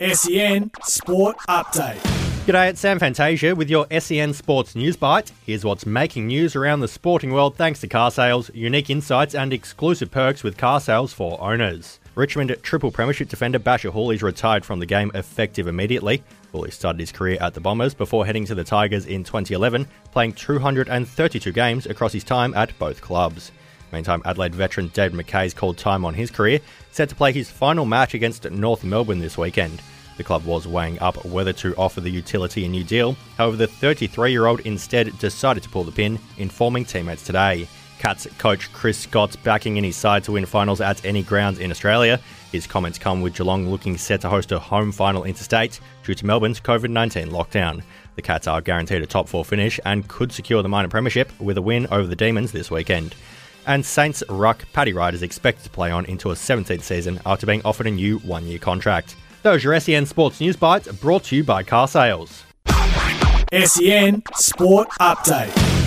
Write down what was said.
SEN Sport Update. G'day, it's Sam Fantasia with your SEN Sports News Bite. Here's what's making news around the sporting world thanks to car sales, unique insights, and exclusive perks with car sales for owners. Richmond triple premiership defender Bachar Houli is retired from the game effective immediately. Houli started his career at the Bombers before heading to the Tigers in 2011, playing 232 games across his time at both clubs. Meantime, Adelaide veteran David Mackay's called time on his career, set to play his final match against North Melbourne this weekend. The club was weighing up whether to offer the utility a new deal. However, the 33 year old instead decided to pull the pin, informing teammates today. Cats coach Chris Scott's backing in his side to win finals at any grounds in Australia. His comments come with Geelong looking set to host a home final interstate due to Melbourne's COVID 19 lockdown. The Cats are guaranteed a top four finish and could secure the minor premiership with a win over the Demons this weekend. And Saints ruck Paddy Ryder is expected to play on into a 17th season after being offered a new one year contract. Those are your SEN Sports News Bites brought to you by Car Sales. SEN Sport Update.